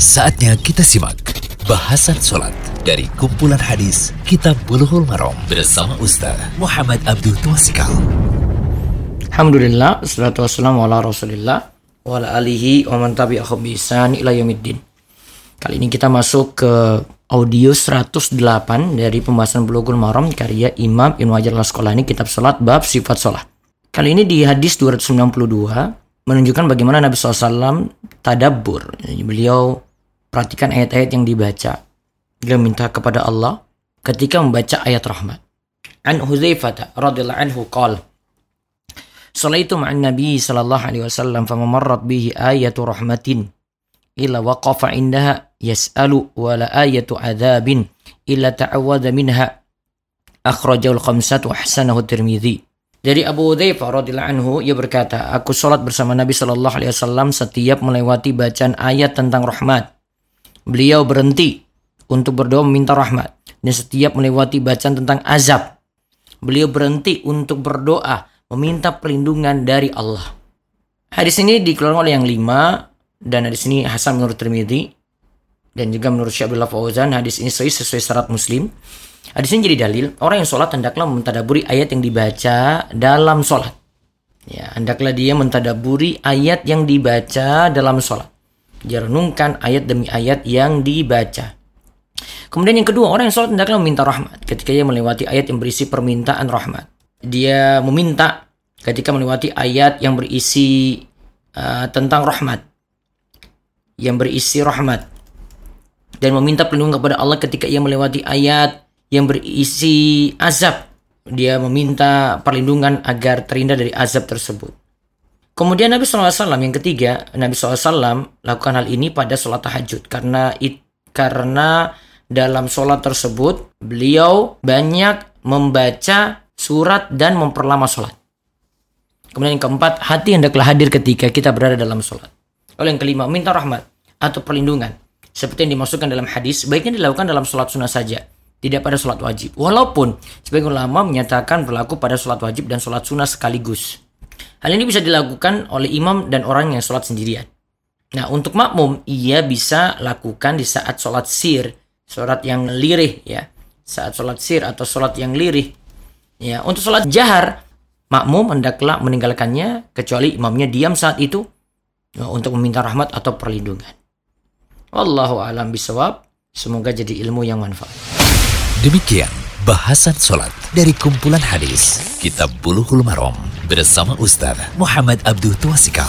Saatnya kita simak bahasan sholat dari kumpulan hadis Kitab Bulughul Maram bersama Ustaz Muhammad Abdul Twasikal. Alhamdulillah, salatu wassalamu ala rasulillah wa ala alihi wa man tabi'ahum bi ihsan ila yaumiddin. Kali ini kita masuk ke audio 108 dari pembahasan Bulughul Maram karya Imam Ibnu Hajar Al-Asqalani kitab salat bab sifat salat. Kali ini di hadis 292 menunjukkan bagaimana Nabi SAW tadabbur. Jadi beliau perhatikan ayat-ayat yang dibaca. Beliau minta kepada Allah ketika membaca ayat rahmat. An Hudzaifah radhiyallahu anhu qala Salaitu ma'an Nabi sallallahu alaihi wasallam famamarrat bihi ayatu rahmatin illa waqafa indaha yas'alu wa la ayatu adzabin illa ta'awwadha minha akhrajahu al-khamsatu ahsanahu Tirmidzi dari Abu Hudzaifah radhiyallahu anhu ia berkata aku salat bersama Nabi sallallahu alaihi wasallam setiap melewati bacaan ayat tentang rahmat beliau berhenti untuk berdoa meminta rahmat dan setiap melewati bacaan tentang azab beliau berhenti untuk berdoa meminta perlindungan dari Allah. Hadis ini dikeluarkan oleh yang lima dan hadis ini Hasan menurut Tirmidzi dan juga menurut Abdullah Fauzan hadis ini sahih sesuai syarat Muslim. Hadis ini jadi dalil orang yang sholat hendaklah mentadaburi ayat yang dibaca dalam sholat. Ya, hendaklah dia mentadaburi ayat yang dibaca dalam sholat. Dia renungkan ayat demi ayat yang dibaca. Kemudian yang kedua, orang yang sholat hendaklah meminta rahmat ketika ia melewati ayat yang berisi permintaan rahmat. Dia meminta ketika melewati ayat yang berisi uh, tentang rahmat. Yang berisi rahmat. Dan meminta perlindungan kepada Allah ketika ia melewati ayat yang berisi azab. Dia meminta perlindungan agar terhindar dari azab tersebut kemudian Nabi SAW yang ketiga Nabi SAW lakukan hal ini pada sholat tahajud karena it, karena dalam sholat tersebut beliau banyak membaca surat dan memperlama sholat. Kemudian yang keempat, hati hendaklah hadir ketika kita berada dalam sholat. Lalu yang kelima, minta rahmat atau perlindungan. Seperti yang dimasukkan dalam hadis, baiknya dilakukan dalam sholat sunnah saja. Tidak pada sholat wajib. Walaupun sebagian ulama menyatakan berlaku pada sholat wajib dan sholat sunnah sekaligus. Hal ini bisa dilakukan oleh imam dan orang yang sholat sendirian. Nah, untuk makmum, ia bisa lakukan di saat sholat sir, sholat yang lirih ya. Saat sholat sir atau sholat yang lirih Ya, untuk sholat jahar, makmum hendaklah meninggalkannya kecuali imamnya diam saat itu ya, untuk meminta rahmat atau perlindungan. Wallahu alam bisawab. Semoga jadi ilmu yang manfaat. Demikian bahasan sholat dari kumpulan hadis Kitab Bulughul Maram bersama Ustaz Muhammad Abdul Tuasikal.